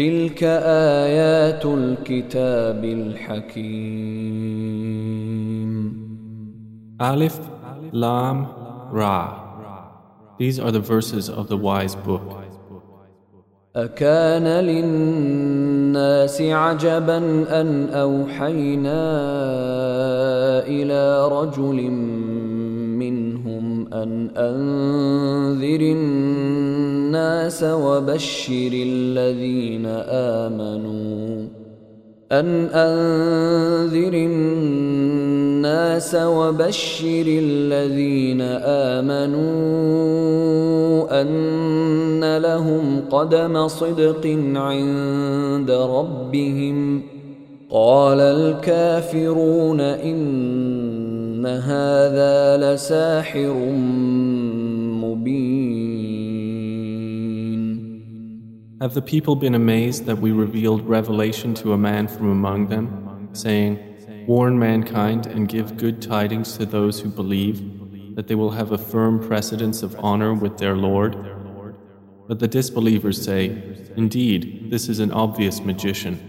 تلك آيات الكتاب الحكيم Alif, Lam, Ra. These are the verses of the wise book. أكان للناس عجبا أن أوحينا إلى رجل أن أنذر الناس وبشر الذين آمنوا. أن أنذر الناس وبشر الذين آمنوا أن لهم قدم صدق عند ربهم. قال الكافرون إن هذا لساحر مبين Have the people been amazed that we revealed revelation to a man from among them, saying, Warn mankind and give good tidings to those who believe, that they will have a firm precedence of honor with their Lord? But the disbelievers say, Indeed, this is an obvious magician.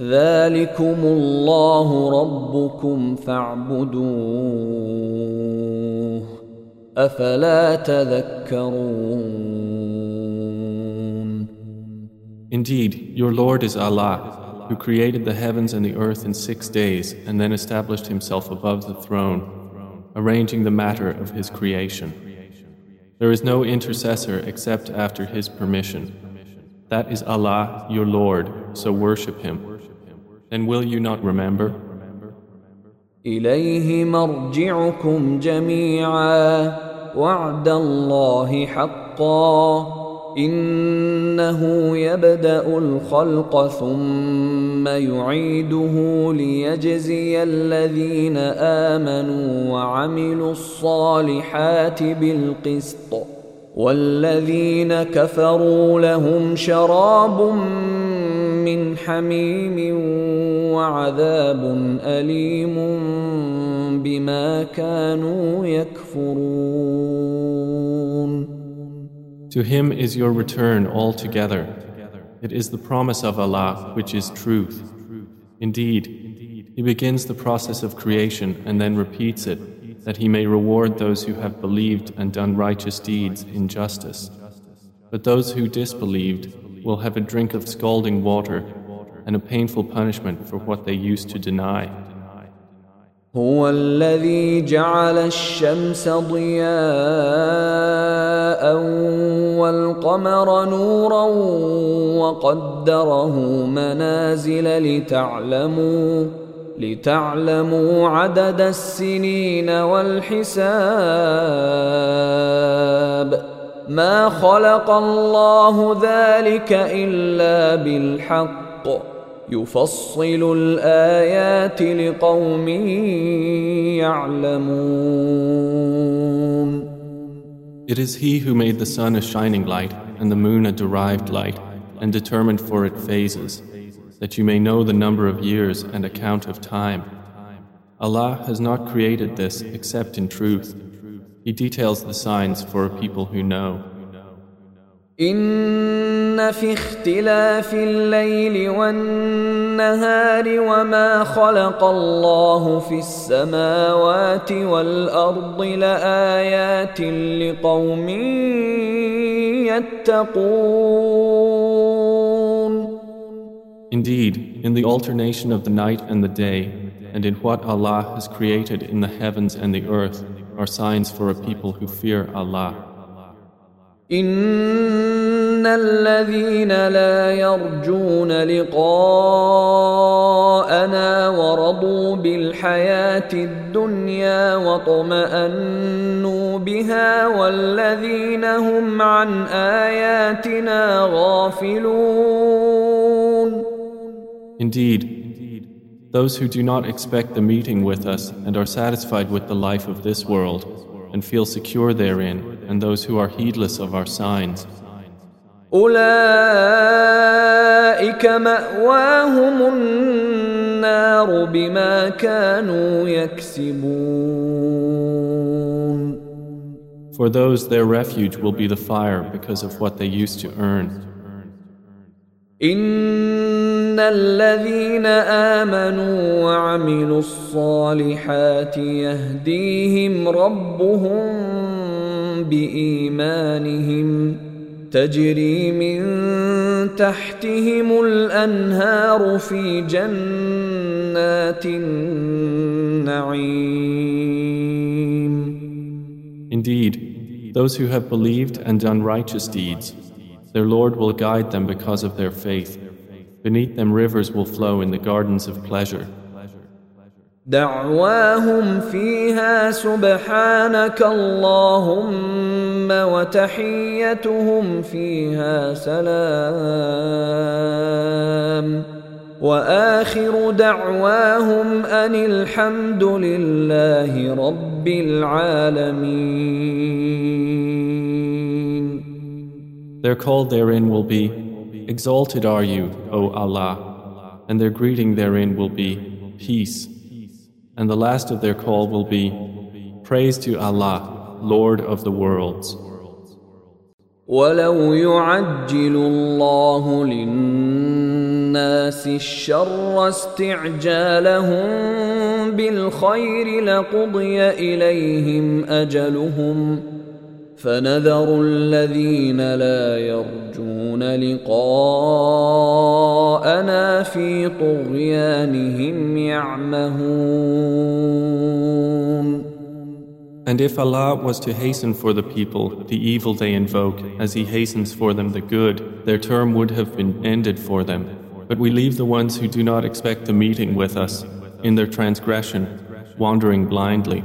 ذلكم الله ربكم فاعبدوه أفلا تذكرون Indeed, your Lord is Allah, who created the heavens and the earth in six days and then established himself above the throne, arranging the matter of his creation. There is no intercessor except after his permission. That is Allah, your Lord, so worship him. Then will you not remember? إليه مرجعكم جميعا. وعد الله حقا. إنه يبدأ الخلق ثم يعيده ليجزي الذين آمنوا وعملوا الصالحات بالقسط. والذين كفروا لهم شراب من حميم وعذاب أليم بما كانوا يكفرون To him is your return altogether. It is the promise of Allah which is truth. Indeed, He begins the process of creation and then repeats it, that He may reward those who have believed and done righteous deeds in justice. But those who disbelieved will have a drink of scalding water and a painful punishment for what they used to deny. هو الذي جعل الشمس ضياء والقمر نورا وقدره منازل لتعلموا لتعلموا عدد السنين والحساب ما خلق الله ذلك الا بالحق يفصل الايات لقوم يعلمون It is He who made the sun a shining light and the moon a derived light and determined for it phases, that you may know the number of years and account of time. Allah has not created this except in truth. He details the signs for a people who know. إن في اختلاف الليل والنهار وما خلق الله في السماوات والأرض لآيات لقوم يتقون Indeed, in the alternation of the night and the day, and in what Allah has created in the heavens and the earth, are signs for a people who fear Allah. إن الذين لا يرجون لقاءنا ورضوا بالحياة الدنيا واطمأنوا بها والذين هم عن آياتنا غافلون Indeed, those who do not expect the meeting with us and are satisfied with the life of this world and feel secure therein, and those who are heedless of our signs. أولئك مأواهم النار بما كانوا يكسبون For those, their refuge will be the fire because of what they used to earn. إن الذين آمنوا وعملوا الصالحات يهديهم ربهم بإيمانهم تجري من تحتهم الأنهار في جنات النعيم Indeed, those who have believed and done righteous deeds, their Lord will guide them because of their faith. Beneath them rivers will flow in the gardens of pleasure. دعواهم فيها سبحانك اللهم وتحيتهم فيها سلام واخر دعواهم ان الحمد لله رب العالمين Their call therein will be, Exalted are you, O Allah, and their greeting therein will be, Peace. And the last of their call will be, Praise to Allah, Lord of the worlds. ولو يعجل الله للناس الشر استعجالهم بالخير لقضي اليهم اجلهم فنذر الذين لا يرجون لقاءنا في طغيانهم يعمهون And if Allah was to hasten for the people the evil they invoke, as He hastens for them the good, their term would have been ended for them. But we leave the ones who do not expect the meeting with us in their transgression, wandering blindly.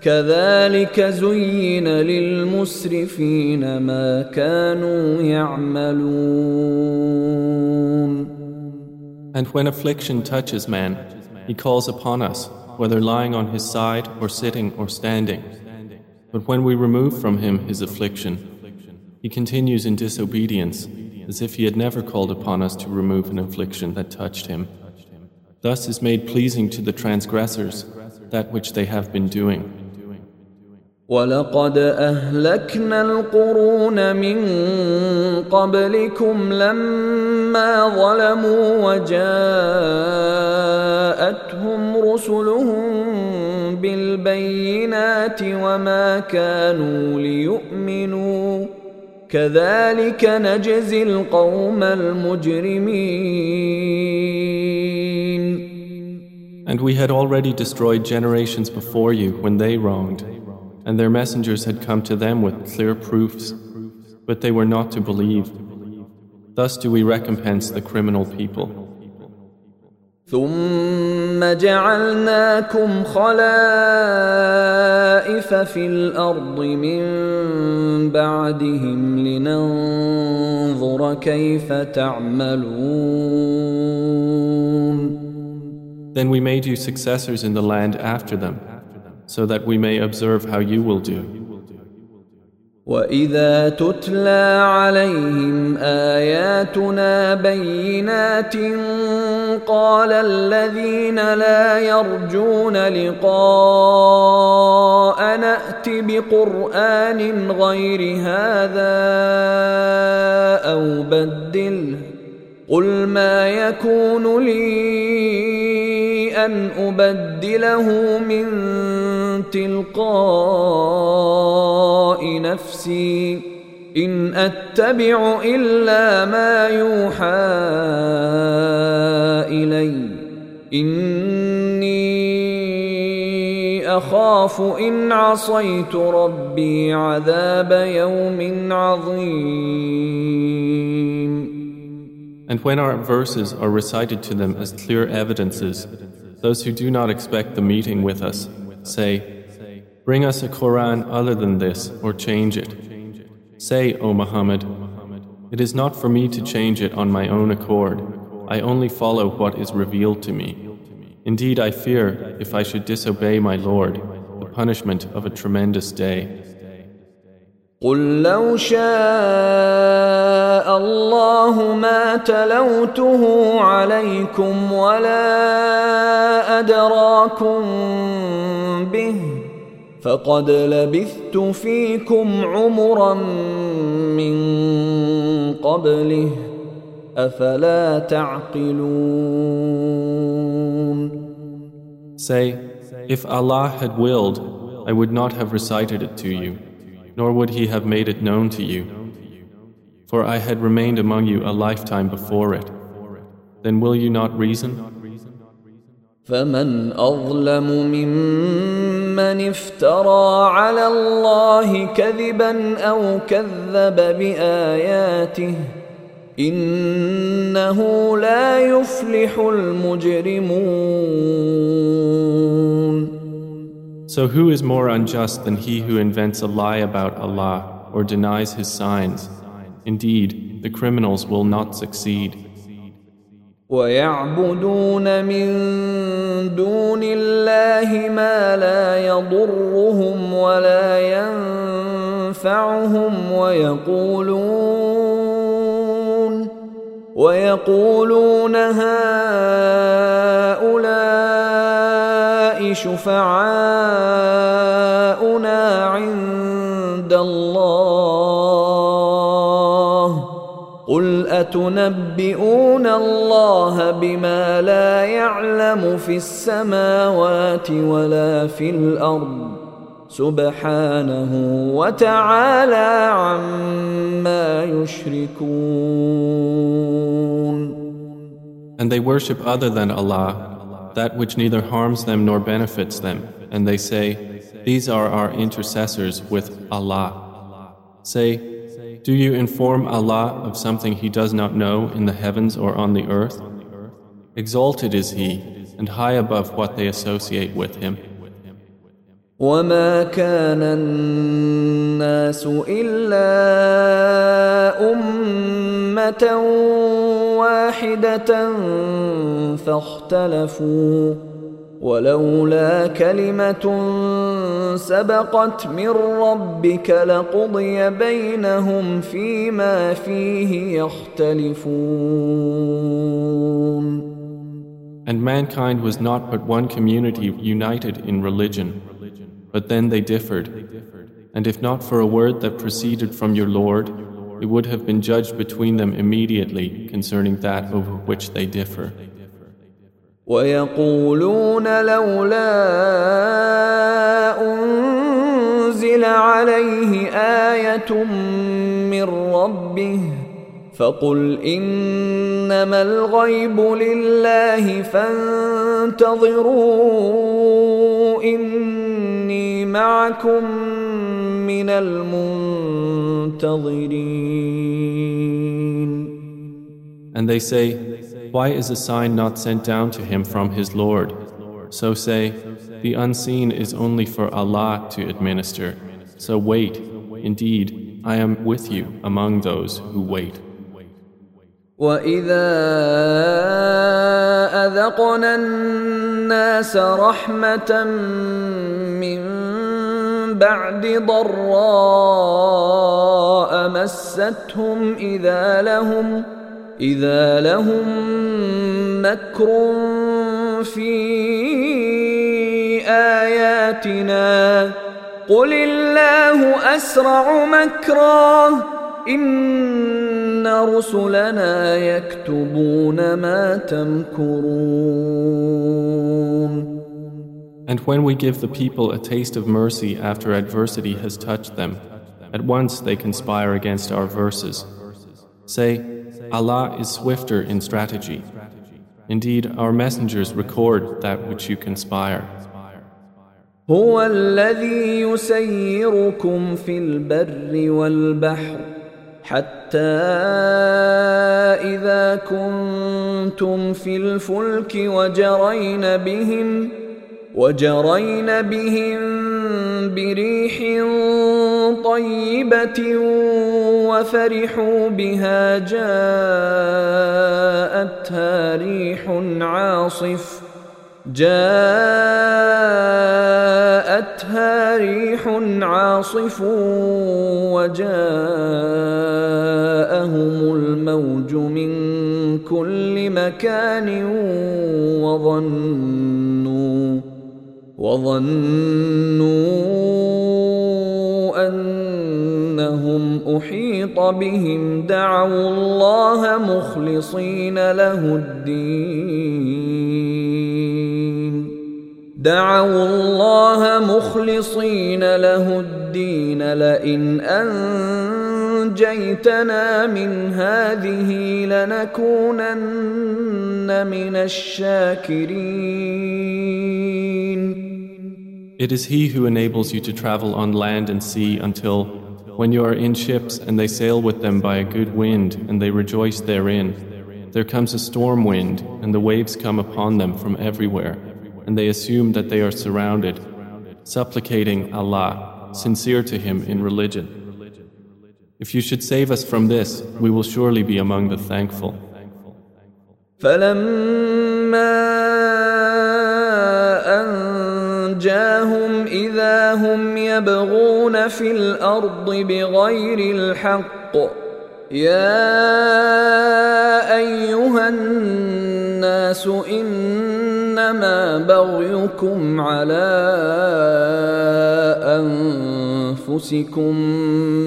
كذلك زين للمسرفين ما كانوا يعملون And when affliction touches man, he calls upon us, whether lying on his side or sitting or standing. But when we remove from him his affliction, he continues in disobedience, as if he had never called upon us to remove an affliction that touched him. Thus is made pleasing to the transgressors that which they have been doing. ولقد أهلكنا القرون من قبلكم لما ظلموا وجاءتهم رسلهم بالبينات وما كانوا ليؤمنوا كذلك نجزي القوم المجرمين And we had already destroyed generations before you when they wronged. and their messengers had come to them with clear proofs, but they were not to believe. Thus do we recompense the criminal people. ثم جعلناكم خلائف في الارض من بعدهم لننظر كيف تعملون Then we made you successors in the land after them so that we may observe how you will do. واذا تتلى عليهم اياتنا بينات قال الذين لا يرجون لقاء نات بقران غير هذا أو بدله قل ما يكون لي أن أبدله من تلقاء نفسي. إن أتبع إلا ما يوحى إلي. إني أخاف إن عصيت ربي عذاب يوم عظيم. And when our verses are recited to them as clear evidences, those who do not expect the meeting with us say, Bring us a Quran other than this or change it. Say, O Muhammad, it is not for me to change it on my own accord. I only follow what is revealed to me. Indeed, I fear, if I should disobey my Lord, the punishment of a tremendous day. قل لو شاء الله ما تلوته عليكم ولا ادراكم به فقد لبثت فيكم عمرا من قبله افلا تعقلون Say, if Allah had willed, I would not have recited it to you. nor would he have made it known to you. For I had remained among you a lifetime before it. Then will you not reason? فمن أظلم ممن افترى على الله كذبا أو كذب بآياته إنه لا يفلح المجرمون So who is more unjust than he who invents a lie about Allah or denies his signs? Indeed, the criminals will not succeed. ويعبدون من دون الله ما لا يضرهم ولا ينفعهم ويقولون ويقولون هؤلاء شفعاؤنا عند الله. قل أتنبئون الله بما لا يعلم في السماوات ولا في الأرض؟ سبحانه وتعالى عما يشركون. And they worship other than Allah, that which neither harms them nor benefits them, and they say, These are our intercessors with Allah. Say, Do you inform Allah of something He does not know in the heavens or on the earth? Exalted is He, and high above what they associate with Him. وما كان الناس الا امه واحده فاختلفوا ولولا كلمه سبقت من ربك لقضي بينهم فيما فيه يختلفون And mankind was not but one community united in religion. But then they differed. And if not for a word that proceeded from your Lord, it would have been judged between them immediately concerning that over which they differ. ويقولون لولا أنزل عليه آية من ربه فقل إنما الغيب لله فانتظروا إني معكم من المنتظرين And they say, Why is a sign not sent down to him from his Lord? So say, The unseen is only for Allah to administer. So wait. Indeed, I am with you among those who wait. وإذا أذقنا الناس رحمة من بعد ضراء مستهم إذا لهم إذا لهم مكر في آياتنا. قل الله أسرع مكرا إن رسلنا يكتبون ما تمكرون. And when we give the people a taste of mercy after adversity has touched them, at once they conspire against our verses. Say, Allah is swifter in strategy. Indeed, our messengers record that which you conspire. هو الذي يسيركم في البر والبحر حتى إذا كنتم في الفلك وجرين بهم وجرين بهم بريح طيبة وفرحوا بها جاءتها ريح عاصف. جاءتها ريح عاصف وجاءهم الموج من كل مكان وظنوا وظنوا أنهم أحيط بهم دعوا الله مخلصين له الدين. دعوا الله مخلصين له الدين لئن أنجيتنا من هذه لنكونن من الشاكرين. It is He who enables you to travel on land and sea until, when you are in ships and they sail with them by a good wind and they rejoice therein, there comes a storm wind and the waves come upon them from everywhere, and they assume that they are surrounded, supplicating Allah, sincere to Him in religion. If you should save us from this, we will surely be among the thankful. أنجاهم إذا هم يبغون في الأرض بغير الحق يا أيها الناس إنما بغيكم على أنفسكم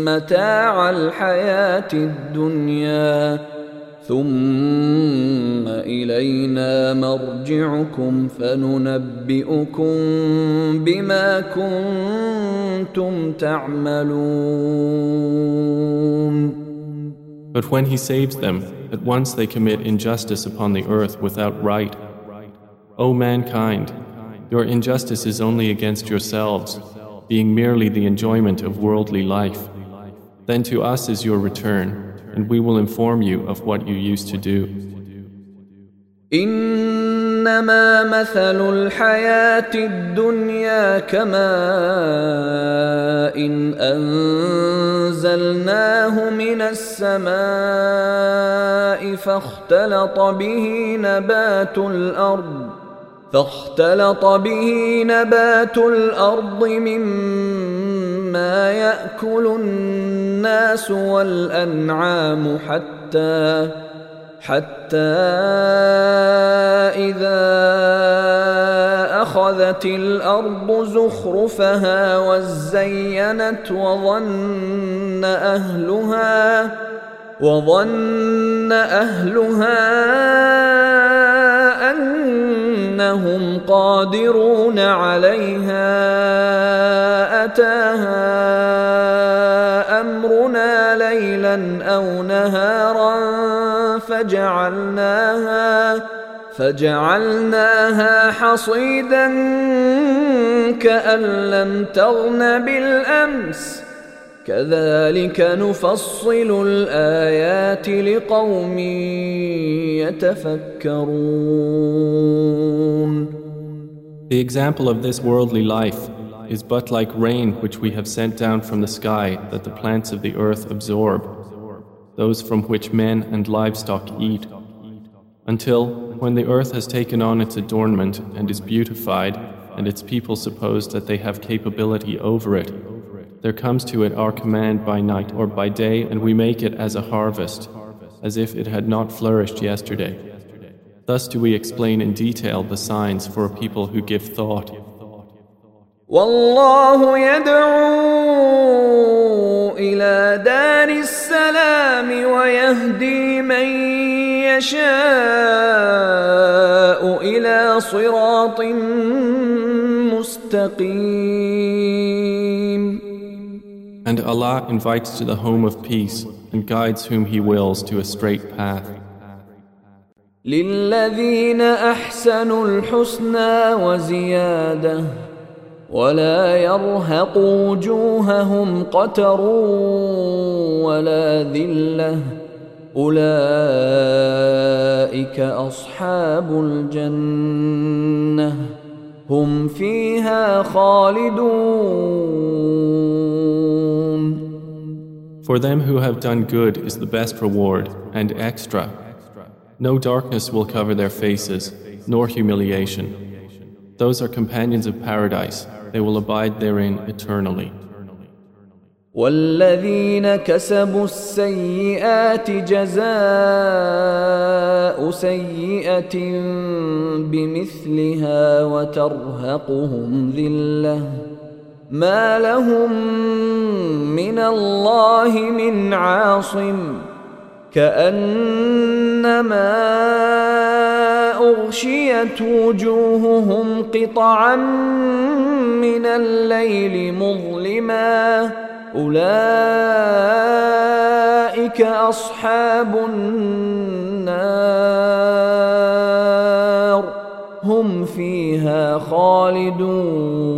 متاع الحياة الدنيا ثم إلينا مرجعكم فننبئكم بما كنتم تعملون But when He saves them, at once they commit injustice upon the earth without right. O mankind, your injustice is only against yourselves, being merely the enjoyment of worldly life. Then to us is your return, And we will inform you of what you used to do. إنما مثل الحياة الدنيا كماء إن أنزلناه من السماء فاختلط به نبات الأرض فاختلط به نبات الأرض مما مما يأكل الناس والأنعام حتى حتى إذا أخذت الأرض زخرفها وزينت وظن أهلها وظن أهلها أنهم قادرون عليها أتاها أمرنا ليلا أو نهارا فجعلناها فجعلناها حصيدا كأن لم تغن بالأمس كذلك نفصل الآيات لقوم يتفكرون The example of this worldly life is but like rain which we have sent down from the sky that the plants of the earth absorb, those from which men and livestock eat, until, when the earth has taken on its adornment and is beautified, and its people suppose that they have capability over it, There comes to it our command by night or by day, and we make it as a harvest, as if it had not flourished yesterday. Thus do we explain in detail the signs for a people who give thought. والله يدعو إلى دار السلام ويهدي من يشاء إلى صراط مستقيم And Allah invites to the home of peace and guides whom He wills to a straight path. للذين أحسنوا الحسنى وزيادة ولا يرهق وجوههم قتر ولا ذلة أولئك أصحاب الجنة هم فيها خالدون For them who have done good is the best reward and extra. No darkness will cover their faces, nor humiliation. Those are companions of paradise. They will abide therein eternally. والذين كسبوا السيئات جزاء سيئة بمثلها وترهقهم ذلة ما لهم من الله من عاصم كأنما أغشيت وجوههم قطعا من الليل مظلما أولئك أصحاب النار هم فيها خالدون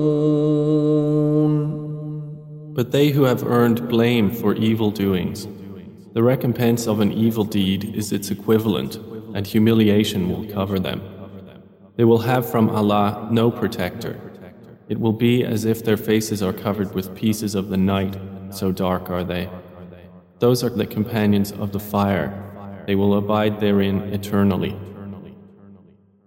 But they who have earned blame for evil doings, the recompense of an evil deed is its equivalent, and humiliation will cover them. They will have from Allah no protector. It will be as if their faces are covered with pieces of the night, so dark are they. Those are the companions of the fire. They will abide therein eternally.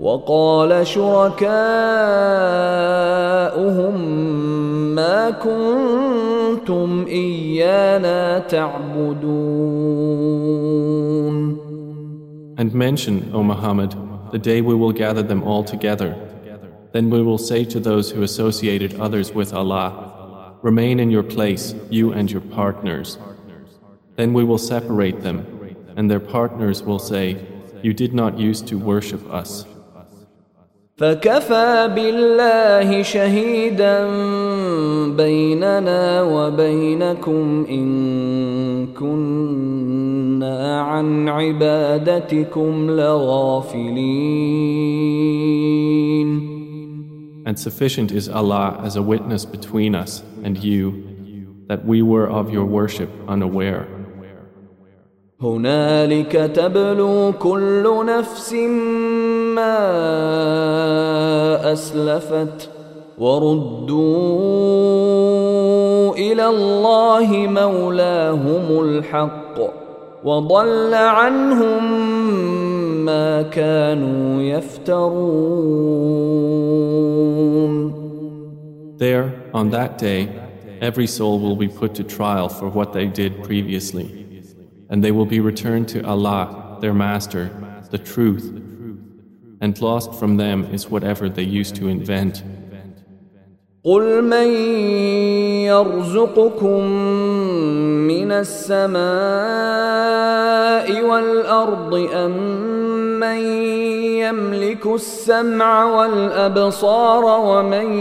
وقال شركاؤهم ما كنتم ايانا تعبدون And mention, O Muhammad, the day we will gather them all together. Then we will say to those who associated others with Allah, Remain in your place, you and your partners. Then we will separate them, and their partners will say, You did not use to worship us. فكفى بالله شهيدا بيننا وبينكم ان كنا عن عبادتكم لغافلين And sufficient is Allah as a witness between us and you that we were of your worship unaware. هنالك تبلو كل نفس ما أسلفت وردوا إلى الله مولاهم الحق وضل عنهم ما كانوا يفترون. There, on that day, every soul will be put to trial for what they did previously, and they will be returned to Allah, their Master, the truth, and lost from them is whatever they used to invent. قل من يرزقكم من السماء والارض ام من يملك السمع والأبصار ومن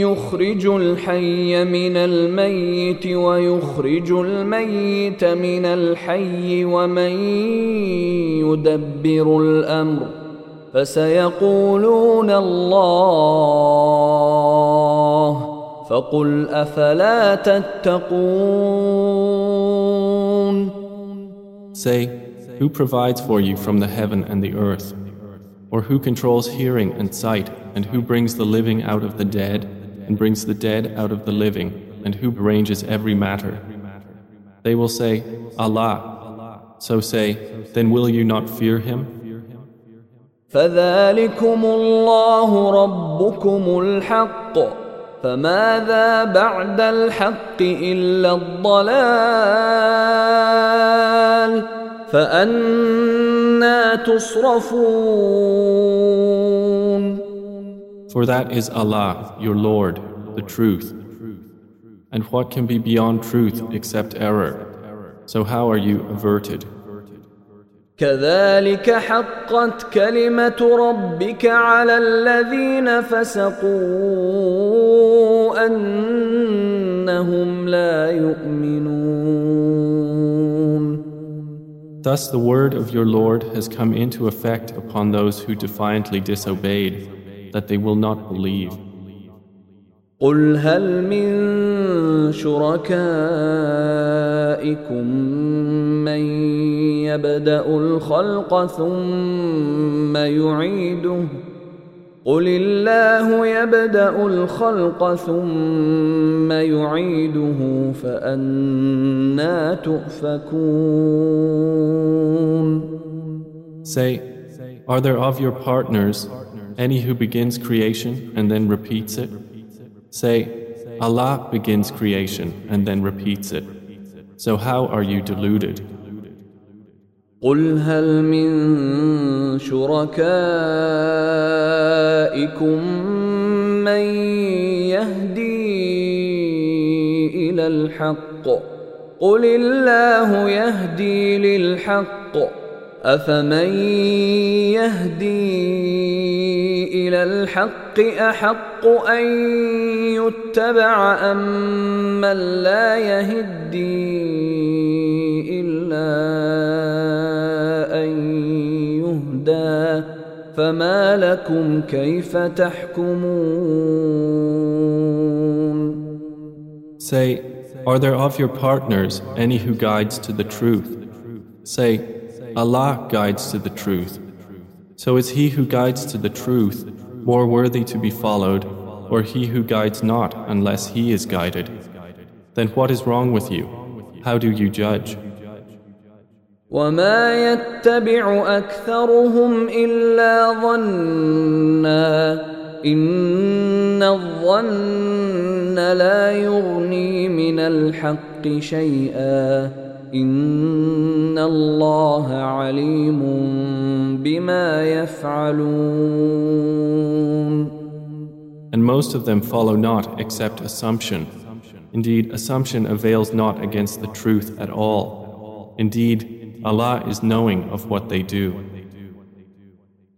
يخرج الحي من الميت ويخرج الميت من الحي ومن يدبر الأمر فسيقولون الله فقل أفلا تتقون Say, who provides for you from the heaven and the earth? Or who controls hearing and sight and who brings the living out of the dead, and brings the dead out of the living, and who arranges every matter. They will say, Allah. So say, then will you not fear him? فذلكم الله ربكم الحق فماذا بعد الحق إلا الضلال فأنا تصرفون For that is Allah, your Lord, the truth. And what can be beyond truth except error? So how are you averted? كذلك حقت كلمة ربك على الذين فسقوا أنهم لا يؤمنون Thus the word of your Lord has come into effect upon those who defiantly disobeyed, that they will not believe. قل هل من شركائكم من يبدا الخلق ثم يعيده قل الله يبدا الخلق ثم يعيده فانا تؤفكون Say, are there of your partners any who begins creation and then repeats it? Say, Allah begins creation and then repeats it. So how are you deluded? قل هل من شركائكم من يهدي إلى الحق؟ قل الله يهدي للحق. افمن يهدي إلى الحق احق ان يتبع ام من لا يهدي الا ان يهدى فما لكم كيف تحكمون Say, are there of your partners any who guides to the truth? Say, Allah guides to the truth. So is he who guides to the truth more worthy to be followed, or he who guides not unless he is guided? Then what is wrong with you? How do you judge? وما يتبع اكثرهم الا ظنا ان الظن لا يغني من الحق شيئا ان الله عليم بما يفعلون And most of them follow not except assumption. Indeed, assumption avails not against the truth at all. Indeed, Allah is knowing of what they do.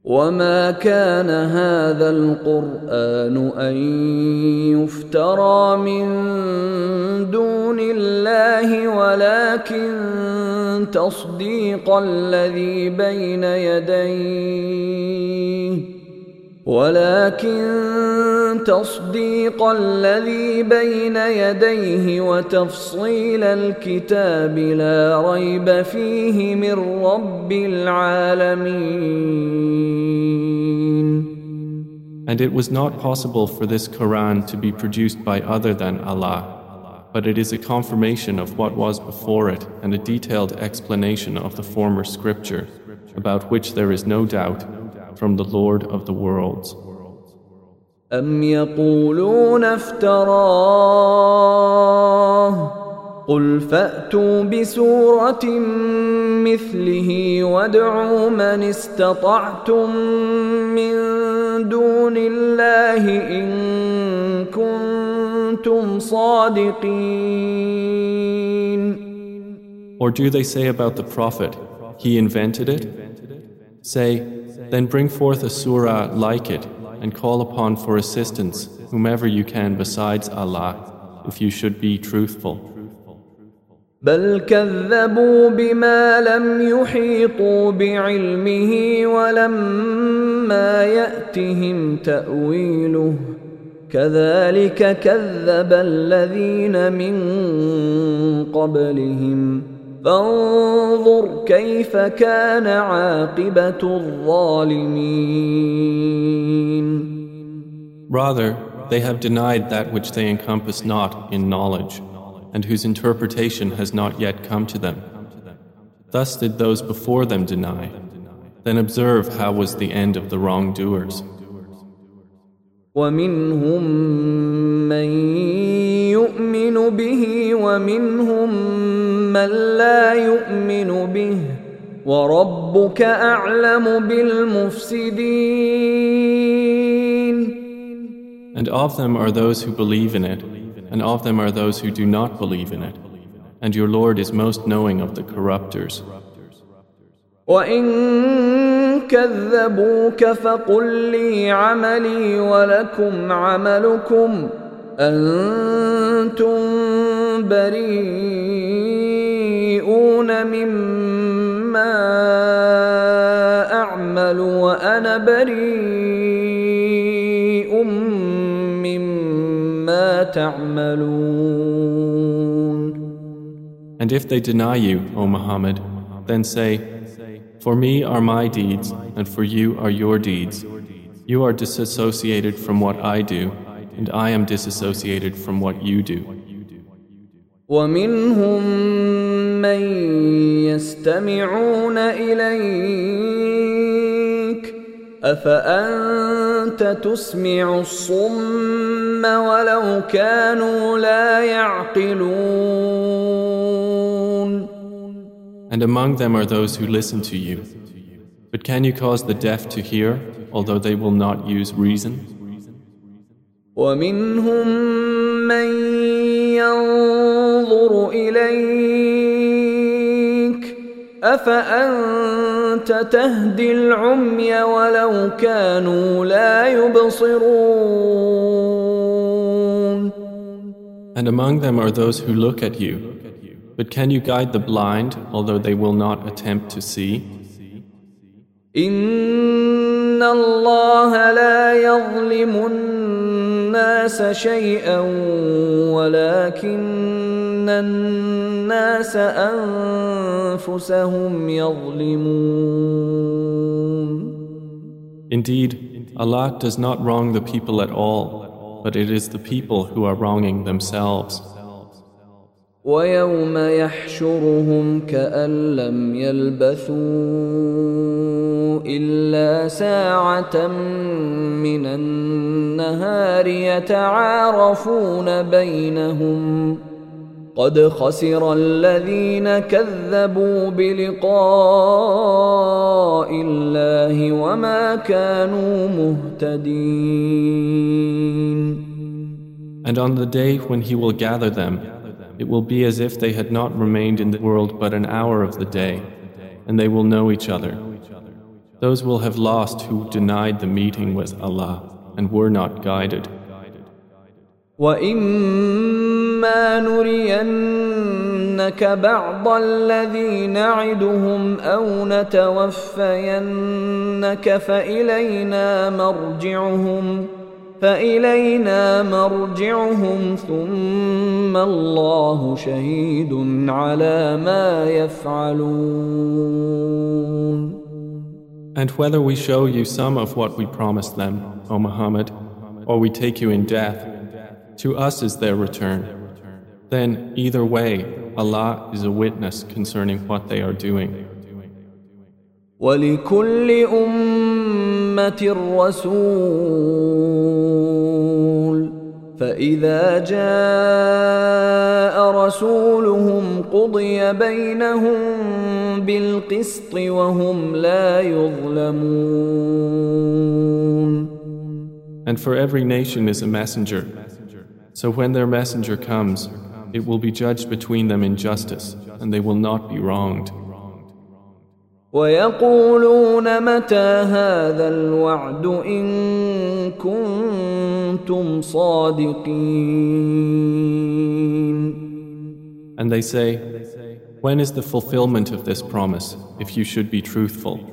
وما كان هذا القرآن أن يفترى من دون الله ولكن تصديق الذي بين يديه ولكن تصديق الذي بين يديه وتفصيل الكتاب لا ريب فيه من رب العالمين And it was not possible for this Quran to be produced by other than Allah, but it is a confirmation of what was before it and a detailed explanation of the former scripture, about which there is no doubt, from the Lord of the worlds. أم يقولون افتراه قل فأتوا بسورة مثله وادعوا من استطعتم من دون الله إن كنتم صادقين Or do they say about the Prophet, he invented it? Say, then bring forth a surah like it and call upon for assistance whomever you can besides Allah, if you should be truthful. بل كذبوا بما لم يحيطوا بعلمه ولما يأتهم تأويله كذلك كذب الذين من قبلهم فانظر كيف كان عاقبة الظالمين Rather, they have denied that which they encompass not in knowledge, and whose interpretation has not yet come to them. Thus did those before them deny. Then observe how was the end of the wrongdoers. ومنهم من يؤمن به ومنهم من لا يؤمن به وربك اعلم بالمفسدين And of them are those who believe in it, and of them are those who do not believe in it. And your Lord is most knowing of the corrupters. وإن كذبوك فقل لي عملي ولكم عملكم أنتم بريئون مما أعمل وأنا بريء مما تعملون And if they deny you, O Muhammad, then say, For me are my deeds, and for you are your deeds. You are disassociated from what I do, and I am disassociated from what you do. ومنهم من يستمعون إليك أفأنت تسمع الصم ولو كانوا لا يعقلون And among them are those who listen to you. But can you cause the deaf to hear, although they will not use reason? ومنهم من ينظر إليك أفأنت تهدي العمي ولو كانوا لا يبصرون And among them are those who look at you. But can you guide the blind, although they will not attempt to see? إن الله لا يظلم الناس شيئا ولكن الناس أنفسهم يظلمون Indeed, Allah does not wrong the people at all, but it is the people who are wronging themselves. ويوم يحشرهم كأن لم يلبثوا إلا ساعة من النهار يتعارفون بينهم قد خسر الذين كذبوا بلقاء الله وما كانوا مهتدين And on the day when He will gather them, it will be as if they had not remained in the world but an hour of the day, and they will know each other. Those will have lost who denied the meeting with Allah and were not guided. وإما نرينك بعض الذي نعدهم أو نتوفينك فإلينا مرجعهم فإلينا مرجعهم ثم الله شهيد على ما يفعلون And whether we show you some of what we promised them, O Muhammad, or we take you in death, to us is their return. Then, either way, Allah is a witness concerning what they are doing. ولكل أمة رسول فإذا جاء رسولهم قضي بينهم بالقسط وهم لا يظلمون And for every nation is a messenger. So when their messenger comes, it will be judged between them in justice, and they will not be wronged. ويقولون متى هذا الوعد إن كنتم صادقين And they say, When is the fulfillment of this promise, if you should be truthful?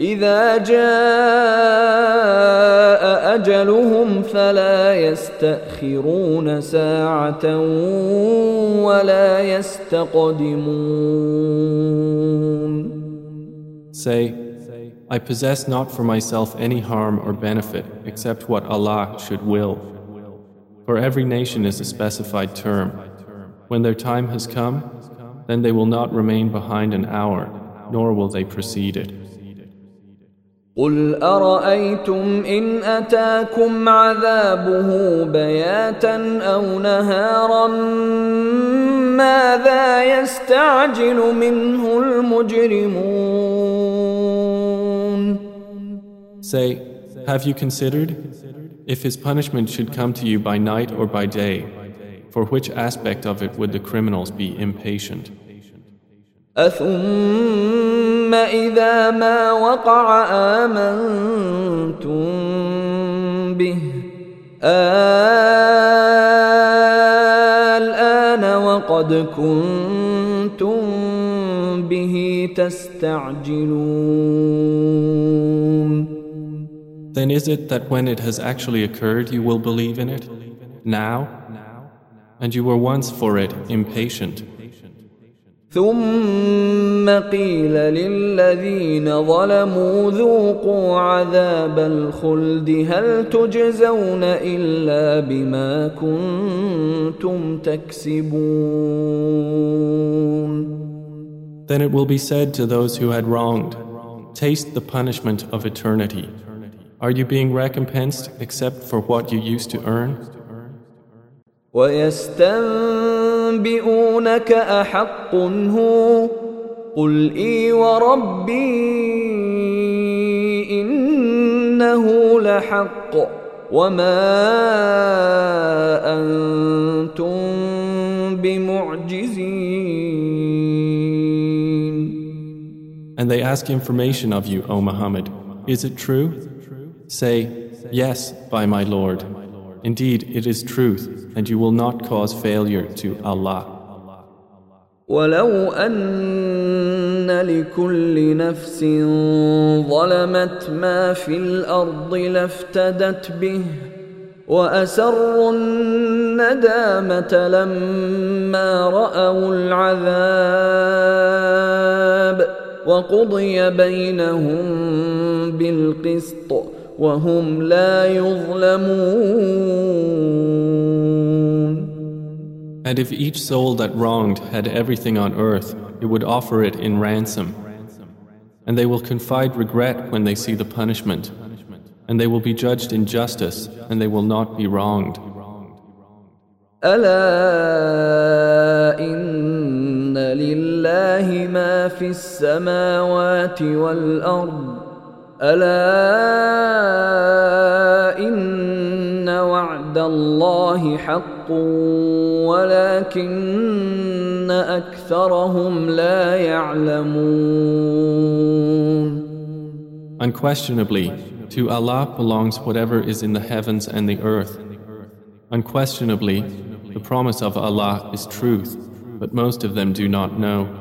إذا جاء أجلهم فلا يستأخرون ساعة ولا يستقدمون Say, I possess not for myself any harm or benefit except what Allah should will. For every nation is a specified term. When their time has come, then they will not remain behind an hour, nor will they precede it. قل أرأيتم إن أتاكم عذابه بياتا أو نهارا ماذا يستعجل منه المجرمون Say, have you considered if his punishment should come to you by night or by day, for which aspect of it would the criminals be impatient? أثم إذا ما وقع آمنتم به الآن وقد كنتم به تستعجلون Then is it that when it has actually occurred you will believe in it? Now? And you were once for it impatient. ثم قيل للذين ظلموا ذوقوا عذاب الخلد هل تجزون الا بما كنتم تكسبون Then it will be said to those who had wronged, Taste the punishment of eternity. Are you being recompensed except for what you used to earn? ويستنبئونك أحق هو قل إي وربي إنه لحق وما أنتم بمعجزين And they ask information of you, O Muhammad. Is it true? Say, Yes, by my Lord. Indeed, it is truth, and you will not cause failure to Allah. ولو أن لكل نفس ظلمت ما في الأرض لافتدت به وأسروا الندامة لما رأوا العذاب وقضي بينهم بالقسط وهم لا يظلمون And if each soul that wronged had everything on earth, it would offer it in ransom. And they will confide regret when they see the punishment. And they will be judged in justice, and they will not be wronged. ألا إن لله ما في السماوات والأرض ألا إن وعد الله حق ولكن أكثرهم لا يعلمون Unquestionably, to Allah belongs whatever is in the heavens and the earth. Unquestionably, the promise of Allah is truth, but most of them do not know.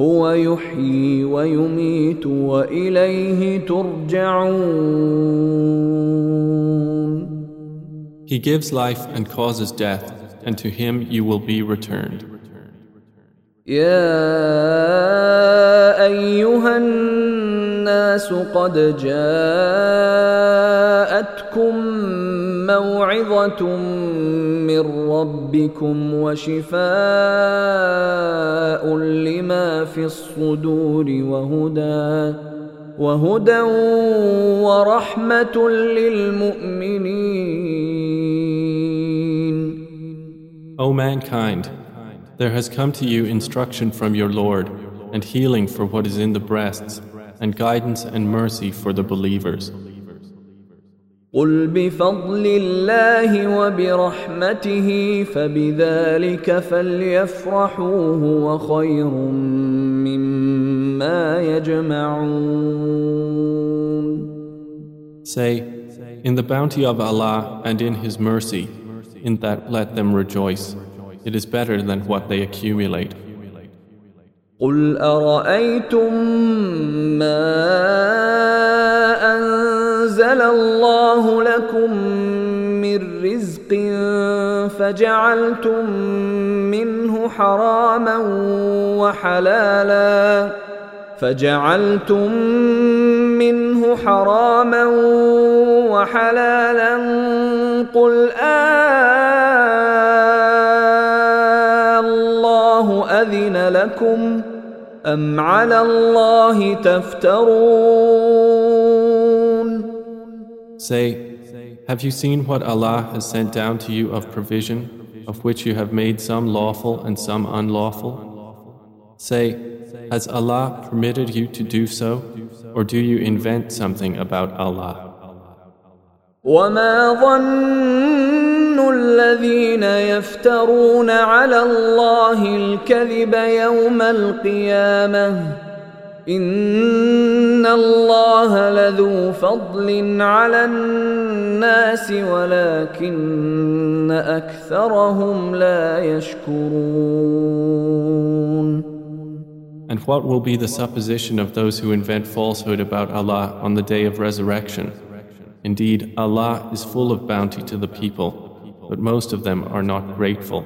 هو يحيي ويميت وإليه ترجعون He gives life and causes death, and to Him you will be returned. يا أيها الناس قد جاءتكم موعظة من ربكم وشفاء لما في الصدور وهدى وهدى ورحمة للمؤمنين O mankind, there has come to you instruction from your Lord, and healing for what is in the breasts, and guidance and mercy for the believers. قل بفضل الله وبرحمته فبذلك فليفرحوا هو خير مما يجمعون Say, In the bounty of Allah and in His mercy, in that let them rejoice. It is better than what they accumulate. قل أرأيتم ما أنزل الله لكم من رزق فجعلتم منه حراما وحلالا. فجعلتم منه حراما وحلالا. قل آه الله أذن لكم أم على الله تفترون؟ Say, have you seen what Allah has sent down to you of provision, of which you have made some lawful and some unlawful? Say, has Allah permitted you to do so, or do you invent something about Allah? وما ظن الذين يفترون على الله الكذب يوم القيامه ان الله لذو فضل على الناس ولكن اكثرهم لا يشكرون And what will be the supposition of those who invent falsehood about Allah on the day of resurrection? Indeed, Allah is full of bounty to the people, but most of them are not grateful.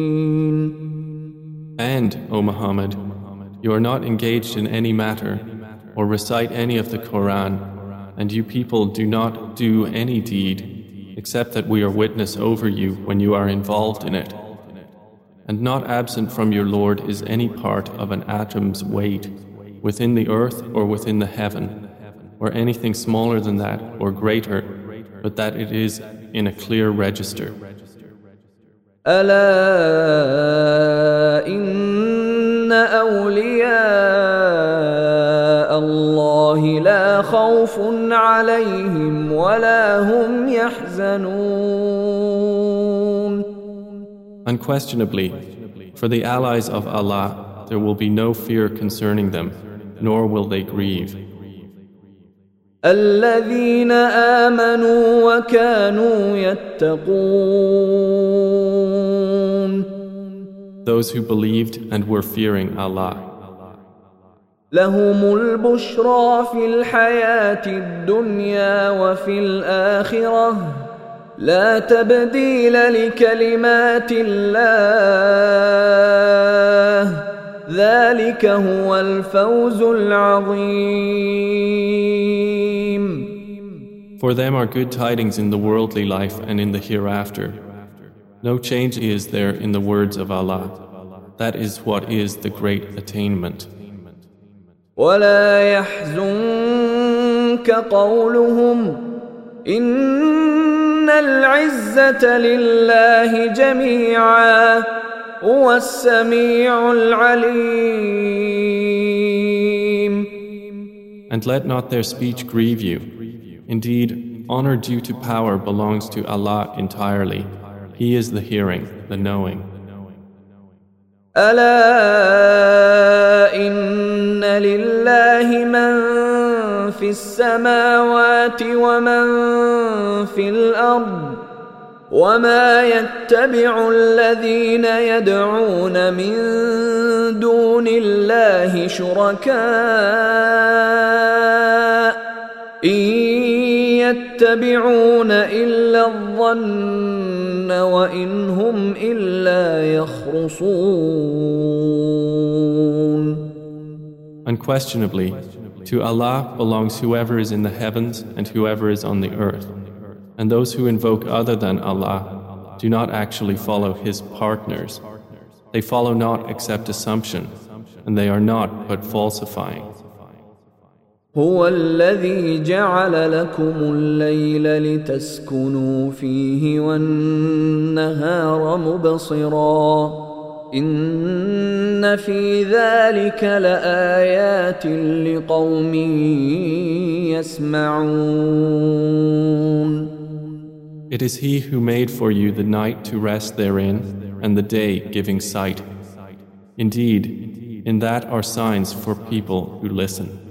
And, O Muhammad, you are not engaged in any matter or recite any of the Quran, and you people do not do any deed except that we are witness over you when you are involved in it. And not absent from your Lord is any part of an atom's weight within the earth or within the heaven, or anything smaller than that or greater, but that it is in a clear register. ألا إن أولياء الله لا خوف عليهم ولا هم يحزنون Unquestionably, for the allies of Allah, there will be no fear concerning them, nor will they grieve. الذين آمنوا وكانوا يتقون Those who believed and were fearing Allah. لهم البشرى في الحياة الدنيا وفي الآخرة لا تبديل لكلمات الله ذلك هو الفوز العظيم For them are good tidings in the worldly life and in the hereafter. No change is there in the words of Allah. That is what is the great attainment. ولا يحزنك قولهم إن العزة لله جميعا هو السميع العليم And let not their speech grieve you. Indeed, honor due to power belongs to Allah entirely. He is the hearing, the knowing. ألا إن لله من في السماوات ومن في الأرض وما يتبع الذين يدعون من دون الله شركاء إن يتبعون إلا الظن وإن هم إلا يخرصون Unquestionably, to Allah belongs whoever is in the heavens and whoever is on the earth. And those who invoke other than Allah do not actually follow His partners. They follow not except assumption, and they are not but falsifying. هو الذي جعل لكم الليل لتسكنوا فيه والنهار مبصرا ان في ذلك لايات لقوم يسمعون It is He who made for you the night to rest therein and the day giving sight. Indeed, in that are signs for people who listen.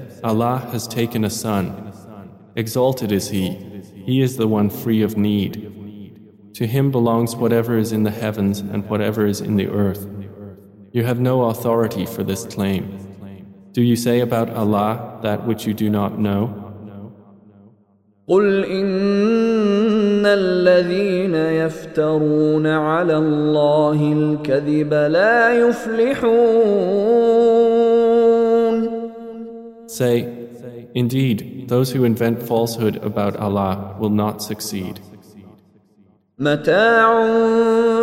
Allah has taken a son. Exalted is He. He is the one free of need. To Him belongs whatever is in the heavens and whatever is in the earth. You have no authority for this claim. Do you say about Allah that which you do not know? قل إن الذين يفترون على الله الكذب لا يفلحون Say, Indeed, those who invent falsehood about Allah will not succeed. متاع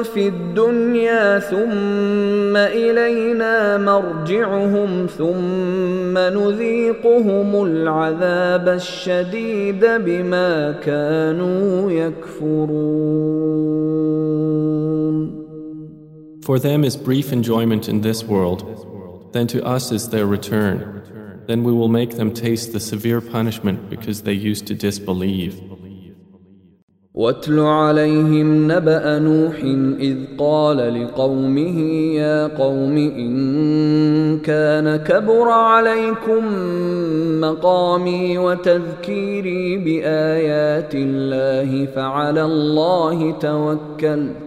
في الدنيا ثم إلينا مرجعهم ثم نذيقهم العذاب الشديد بما كانوا يكفرون For them is brief enjoyment in this world, then to us is their return. Then we will make them taste the severe punishment because they used to disbelieve. واتل عليهم نبأ نوح إذ قال لقومه يا قوم إن كان كبر عليكم مقامي وتذكيري بآيات الله فعلى الله توكلت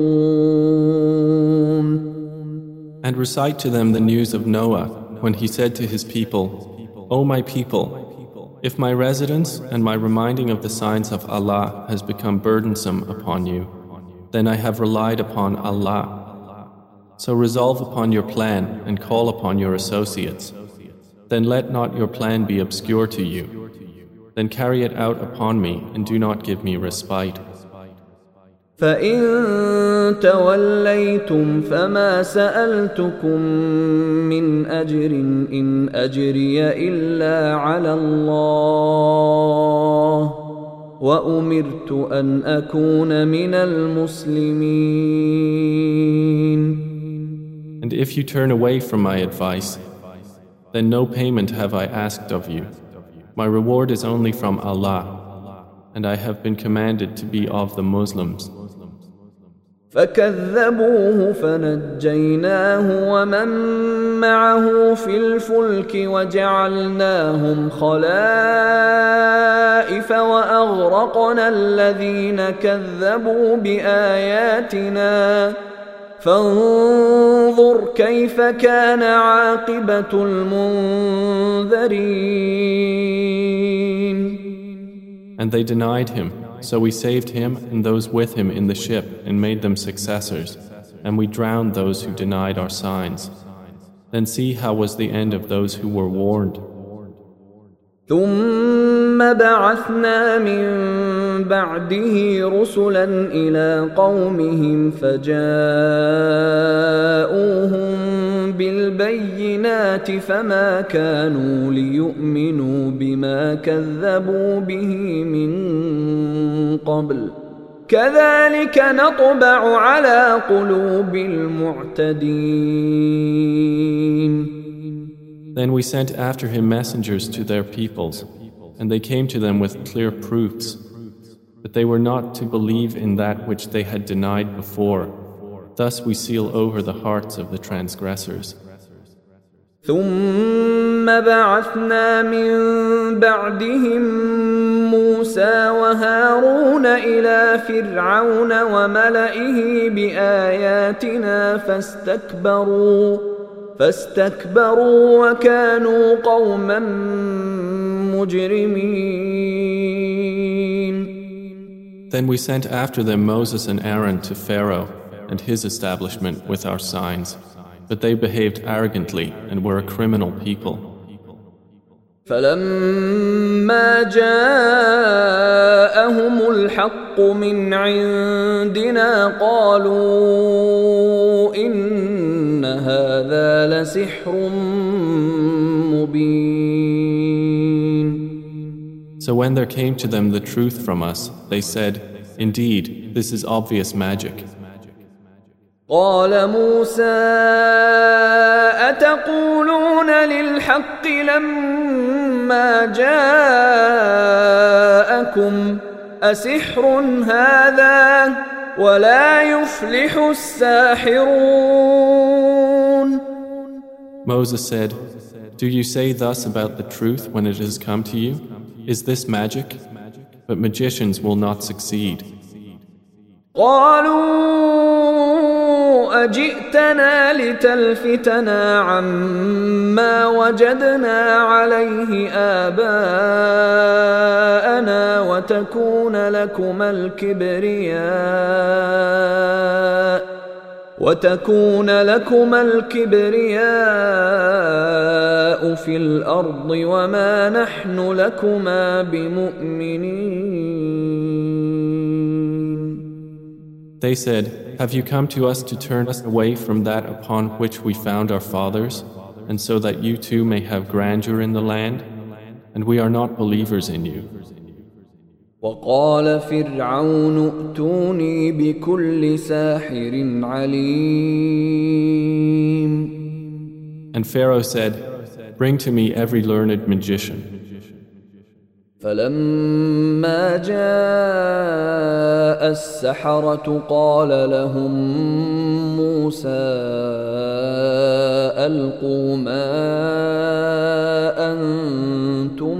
And recite to them the news of Noah when he said to his people, O my people, if my residence and my reminding of the signs of Allah has become burdensome upon you, then I have relied upon Allah. So resolve upon your plan and call upon your associates. Then let not your plan be obscure to you. Then carry it out upon me and do not give me respite. فإن توليتم فما سألتكم من أجر إن أجري إلا على الله وأمرت أن أكون من المسلمين And if you turn away from my advice, then no payment have I asked of you. My reward is only from Allah, and I have been commanded to be of the Muslims. فكذبوه فنجيناه ومن معه في الفلك وجعلناهم خلائف وأغرقنا الذين كذبوا بآياتنا فانظر كيف كان عاقبة المنذرين And they denied him. So we saved him and those with him in the ship and made them successors, and we drowned those who denied our signs. Then see how was the end of those who were warned. ثم بعثنا من بعده رسلا الى قومهم فجاءوهم بالبينات فما كانوا ليؤمنوا بما كذبوا به من قبل كذلك نطبع على قلوب المعتدين Then we sent after him messengers to their peoples, and they came to them with clear proofs. But they were not to believe in that which they had denied before. Thus we seal over the hearts of the transgressors. ثم بعثنا من بعدهم موسى وهارون الى فرعون وملئه باياتنا فاستكبروا فاستكبروا وكانوا قوما مجرمين Then we sent after them Moses and Aaron to Pharaoh and his establishment with our signs. But they behaved arrogantly and were a criminal people. فلما جاءهم الحق من عندنا قالوا إن هذا لسحر مبين So when there came to them the truth from us, they said, Indeed, this is obvious magic. قال موسى اتقولون للحق لما جاءكم اسحر هذا ولا يفلح الساحرون Moses said, Do you say thus about the truth when it has come to you? Is this magic? But magicians will not succeed. قالوا أجئتنا لتلفتنا عما وجدنا عليه آباءنا وتكون لكما الكبرياء وتكون لكما الكبرياء في الأرض وما نحن لكما بمؤمنين. They said, Have you come to us to turn us away from that upon which we found our fathers, and so that you too may have grandeur in the land? And we are not believers in you. وقال فرعون ائتوني بكل ساحر عليم And Pharaoh said, Bring to me every learned magician. فلما جاء السحرة قال لهم موسى ألقوا ما أنتم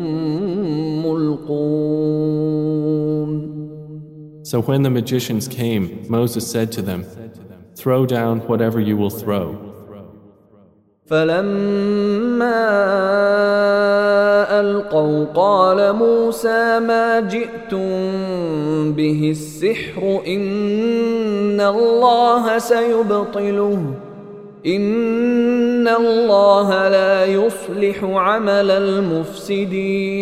ملقون So when the magicians came, Moses said to them, Throw down whatever you will throw. فلما ألقوا قال موسى ما جئتم به السحر إن الله سيبطله إن الله لا يصلح عمل المفسدين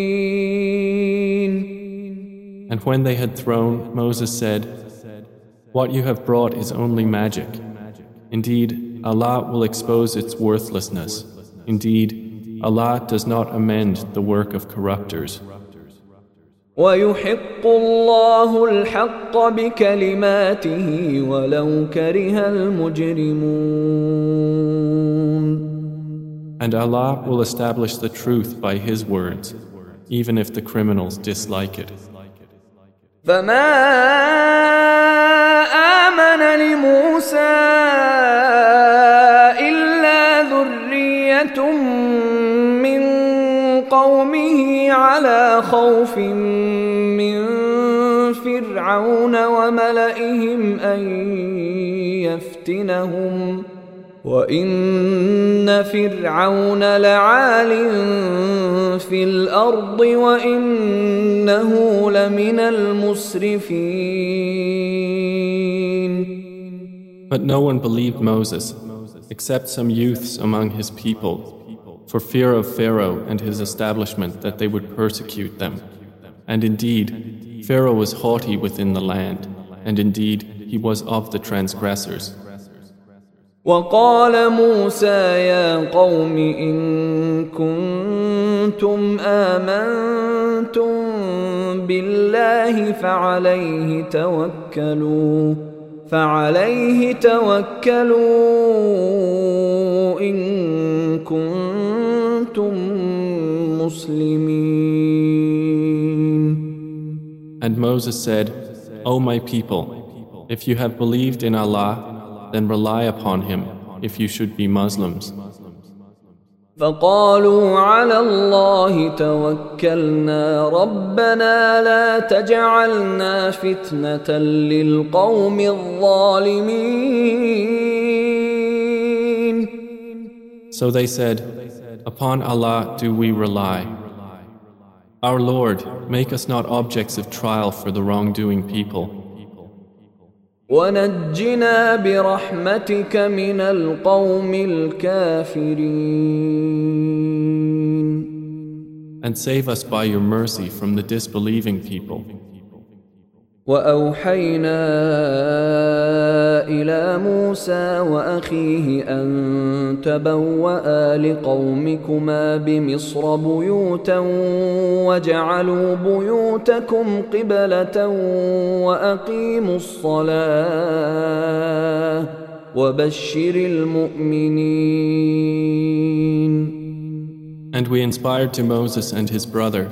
And when they had thrown, Moses said, What you have brought is only magic. Indeed, Allah will expose its worthlessness. Indeed, Allah does not amend the work of corruptors. ويحق الله الحق بكلماته ولو كره المجرمون And Allah will establish the truth by His words, even if the criminals dislike it. فما آمن لموسى على خوف من فرعون وملئهم أن يفتنهم. وإن فرعون لعال في الأرض وإنه لمن المسرفين. But no one believed Moses, except some youths among his people, for fear of Pharaoh and his establishment that they would persecute them. And indeed, Pharaoh was haughty within the land, and indeed, he was of the transgressors. وقال موسى يا قوم إن كنتم آمنتم بالله فعليه توكلوا فعليه توكلوا إن كنتم مسلمين And Moses said, O my people, if you have believed in Allah, then rely upon Him if you should be Muslims. فقالوا على الله توكلنا ربنا لا تجعلنا فتنة للقوم الظالمين So they said, Upon Allah do we rely. Our Lord, make us not objects of trial for the wrongdoing people. ونجنا برحمتك من القوم الكافرين And save us by your mercy from the disbelieving people. وأوحينا إلى موسى وأخيه أن تبوأ لقومكما بمصر بيوتا وجعلوا بيوتكم قبلة وأقيموا الصلاة وبشر المؤمنين. And we inspired to Moses and his brother,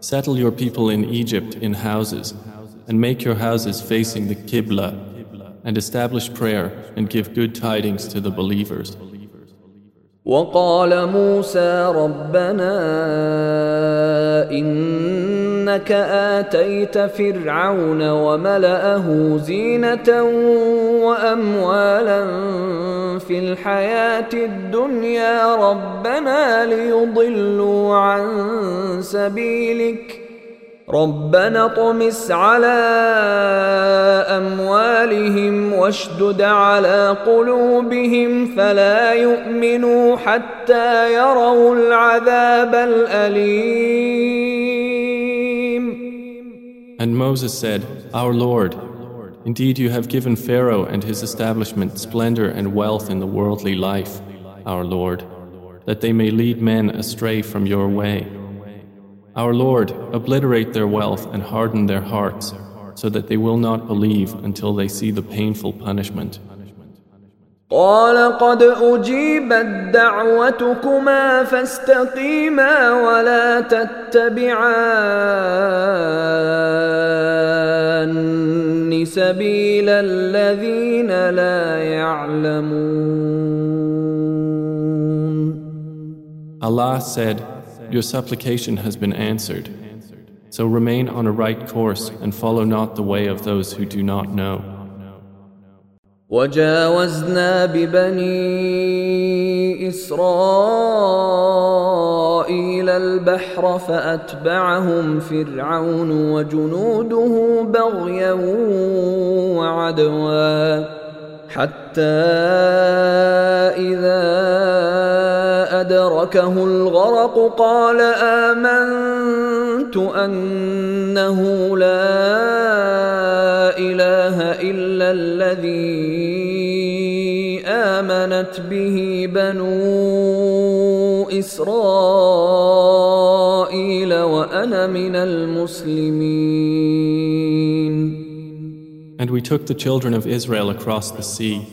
settle your people in Egypt in houses and make your houses facing the Qibla, and establish prayer and give good tidings to the believers. وقال موسى ربنا إنك آتيت فرعون وملأه زينة وأموالا في الحياة الدنيا ربنا ليضلوا عن سبيلك ۖ ربنا طمس على اموالهم واشدد على قلوبهم فلا يؤمنوا حتى يروا العذاب الاليم And Moses said, Our Lord, indeed you have given Pharaoh and his establishment splendor and wealth in the worldly life, our Lord, that they may lead men astray from your way. Our Lord, obliterate their wealth and harden their hearts, so that they will not believe until they see the painful punishment. قال قد أجيبت دعوتكما فاستقيما ولا تتبعان سبيل الذين لا يعلمون Allah said, Your supplication has been answered. So remain on a right course and follow not the way of those who do not know. وجاوزنا ببني إسرائيل البحر فأتبعهم فرعون وجنوده بغيا وعدوا حتى إذا أدركه الغرق قال آمنت أنه لا إله إلا الذي آمنت به بنو إسرائيل وأنا من المسلمين. And we took the children of Israel across the sea.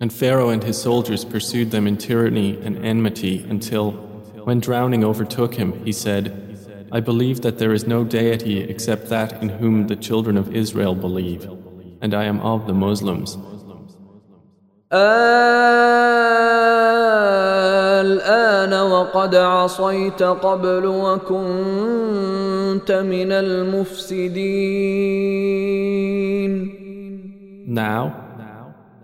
And Pharaoh and his soldiers pursued them in tyranny and enmity until, when drowning overtook him, he said, I believe that there is no deity except that in whom the children of Israel believe, and I am of the Muslims. الآن وقد عصيت قبل وكنت من المفسدين Now,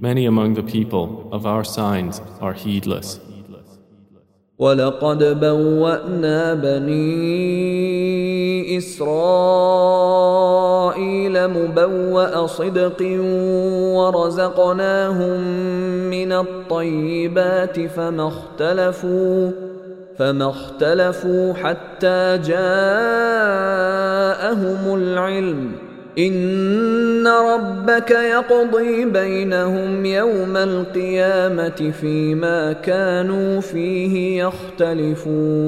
Many among the people of our signs are heedless. ولقد بوأنا بني إسرائيل مبوأ صدق ورزقناهم من الطيبات فما اختلفوا فما اختلفوا حتى جاءهم العلم ان ربك يقضي بينهم يوم القيامه فيما كانوا فيه يختلفون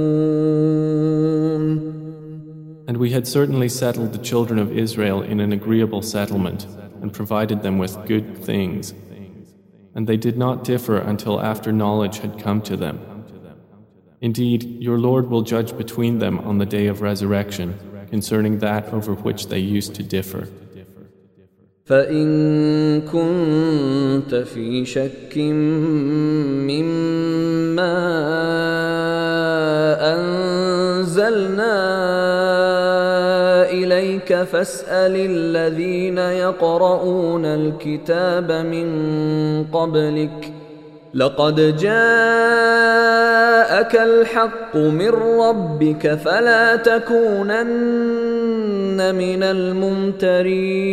And we had certainly settled the children of Israel in an agreeable settlement and provided them with good things. And they did not differ until after knowledge had come to them. Indeed, your Lord will judge between them on the day of resurrection Concerning that over which they used to differ. فإن كنت في شك مما أنزلنا إليك فاسأل الذين يقرؤون الكتاب من قبلك ۖ لقد جاءك الحق من ربك فلا تكونن من الممترين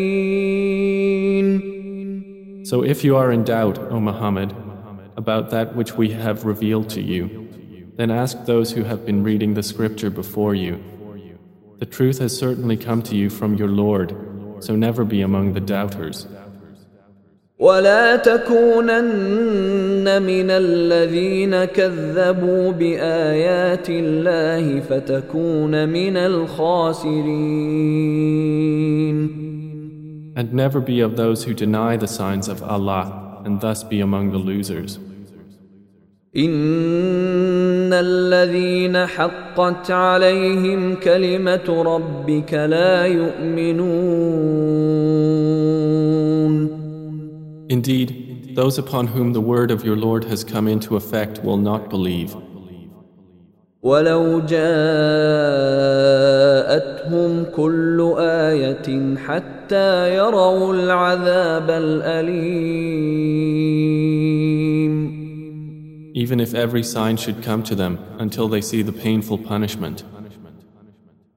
So if you are in doubt, O Muhammad, about that which we have revealed to you, then ask those who have been reading the scripture before you. The truth has certainly come to you from your Lord, so never be among the doubters. ولا تكونن من الذين كذبوا بآيات الله فتكون من الخاسرين And never be of those who deny the signs of Allah and thus be among the losers. إن الذين حقت عليهم كلمة ربك لا يؤمنون Indeed, those upon whom the word of your Lord has come into effect will not believe. ولو جاءتهم كل آية حتى يروا العذاب الأليم Even if every sign should come to them until they see the painful punishment.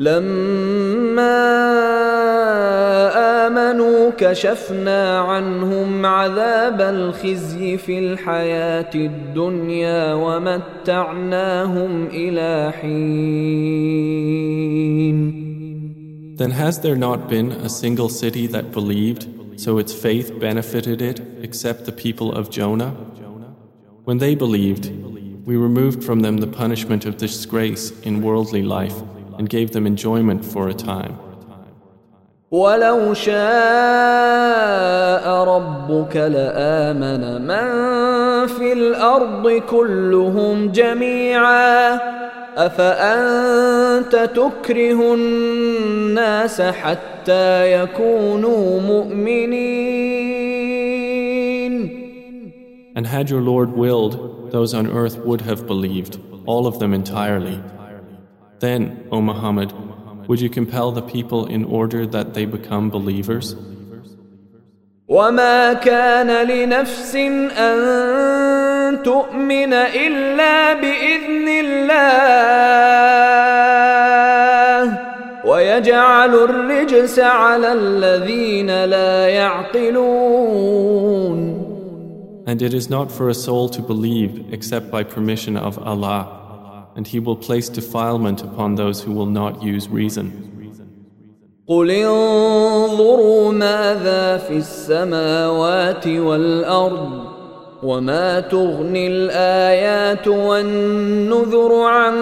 لما امنوا كشفنا عنهم عذاب الخزي في الحياه الدنيا ومتعناهم الى حين Then has there not been a single city that believed, so its faith benefited it, except the people of Jonah? When they believed, we removed from them the punishment of disgrace in worldly life and gave them enjoyment for a time. ولو شاء ربك لآمن من في الأرض كلهم جميعا أفأنت تكره الناس حتى يكونوا مؤمنين And had your Lord willed, those on earth would have believed, all of them entirely. Then, O Muhammad, would you compel the people in order that they become believers? وما كان لنفس أن تؤمن إلا بإذن الله ويجعل الرجس على الذين لا يعقلون And it is not for a soul to believe except by permission of Allah and He will place defilement upon those who will not use reason. قل انظروا ماذا في السماوات والأرض وما تغني الآيات والنذر عن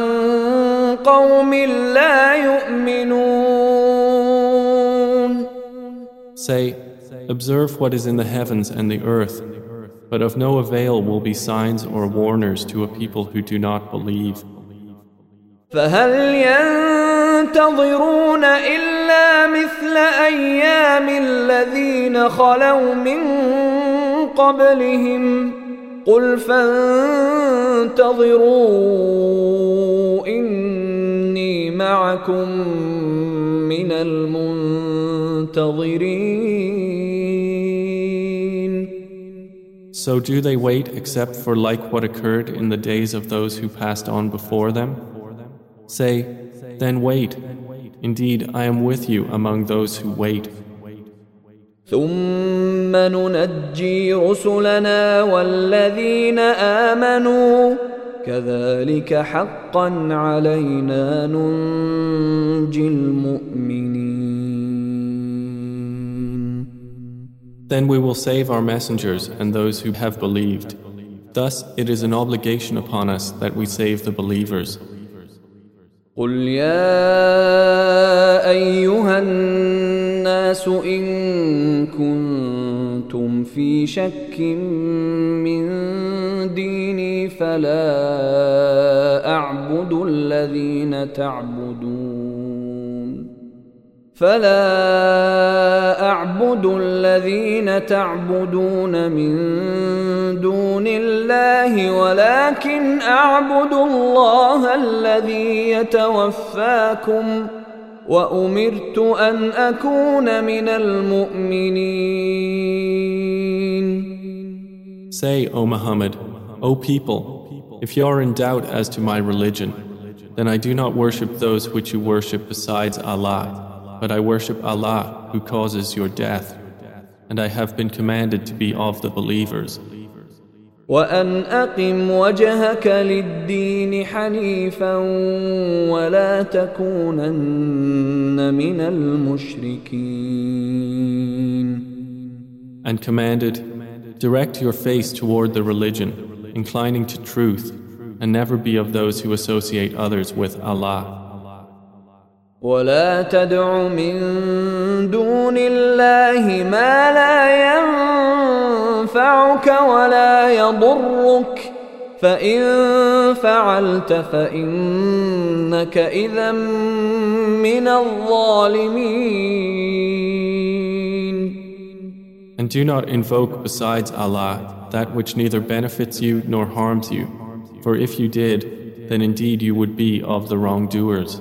قوم لا يؤمنون Say, observe what is in the heavens and the earth, but of no avail will be signs or warners to a people who do not believe. فهل ينتظرون إلا مثل أيام الذين خلوا من قبلهم قل فانتظروا إني معكم من المنتظرين So do they wait except for like what occurred in the days of those who passed on before them? Say, then wait. Indeed, I am with you among those who wait. ثم ننجي رسلنا والذين آمنوا كذلك حقا علينا ننجي المؤمنين Then we will save our messengers and those who have believed. Thus, it is an obligation upon us that we save the believers. قل يا أيها الناس إن كنتم في شك من ديني فلا أعبد الذين تعبدون فلا أعبد الذين تعبدون من دون الله ولكن أعبد الله الذي يتوفاكم ۖ وأمرت أن أكون من المؤمنين Say, O Muhammad, O people, if you are in doubt as to my religion, then I do not worship those which you worship besides Allah, but I worship Allah who causes your death, and I have been commanded to be of the believers. وأن أقم وجهك للدين حنيفا ولا تكونن من المشركين And commanded, direct your face toward the religion, inclining to truth, and never be of those who associate others with Allah. ولا تدع من دون الله ما لا ينفعك ولا يضرك فإن فعلت فإنك إذا من الظالمين And do not invoke besides Allah that which neither benefits you nor harms you, for if you did, then indeed you would be of the wrongdoers.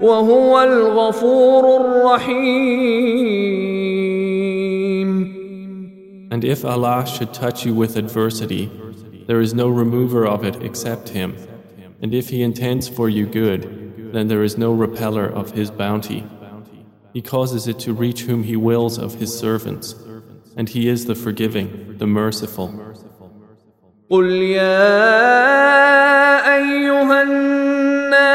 وهو الغفور الرحيم And if Allah should touch you with adversity, there is no remover of it except Him. And if He intends for you good, then there is no repeller of His bounty. He causes it to reach whom He wills of His servants, and He is the forgiving, the merciful. قل يا أيها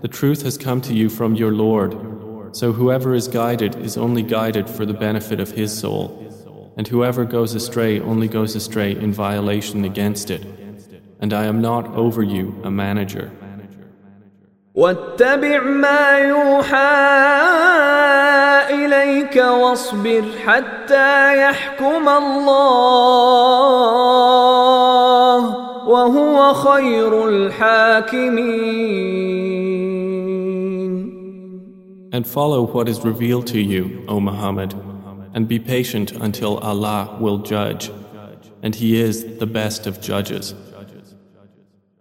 the truth has come to you from your Lord. So whoever is guided is only guided for the benefit of his soul, and whoever goes astray only goes astray in violation against it. And I am not over you a manager. واتبع ما يوحى إليك واصبر حتى يحكم الله وهو خير الحاكمين and follow what is revealed to you, O Muhammad, and be patient until Allah will judge, and He is the best of judges.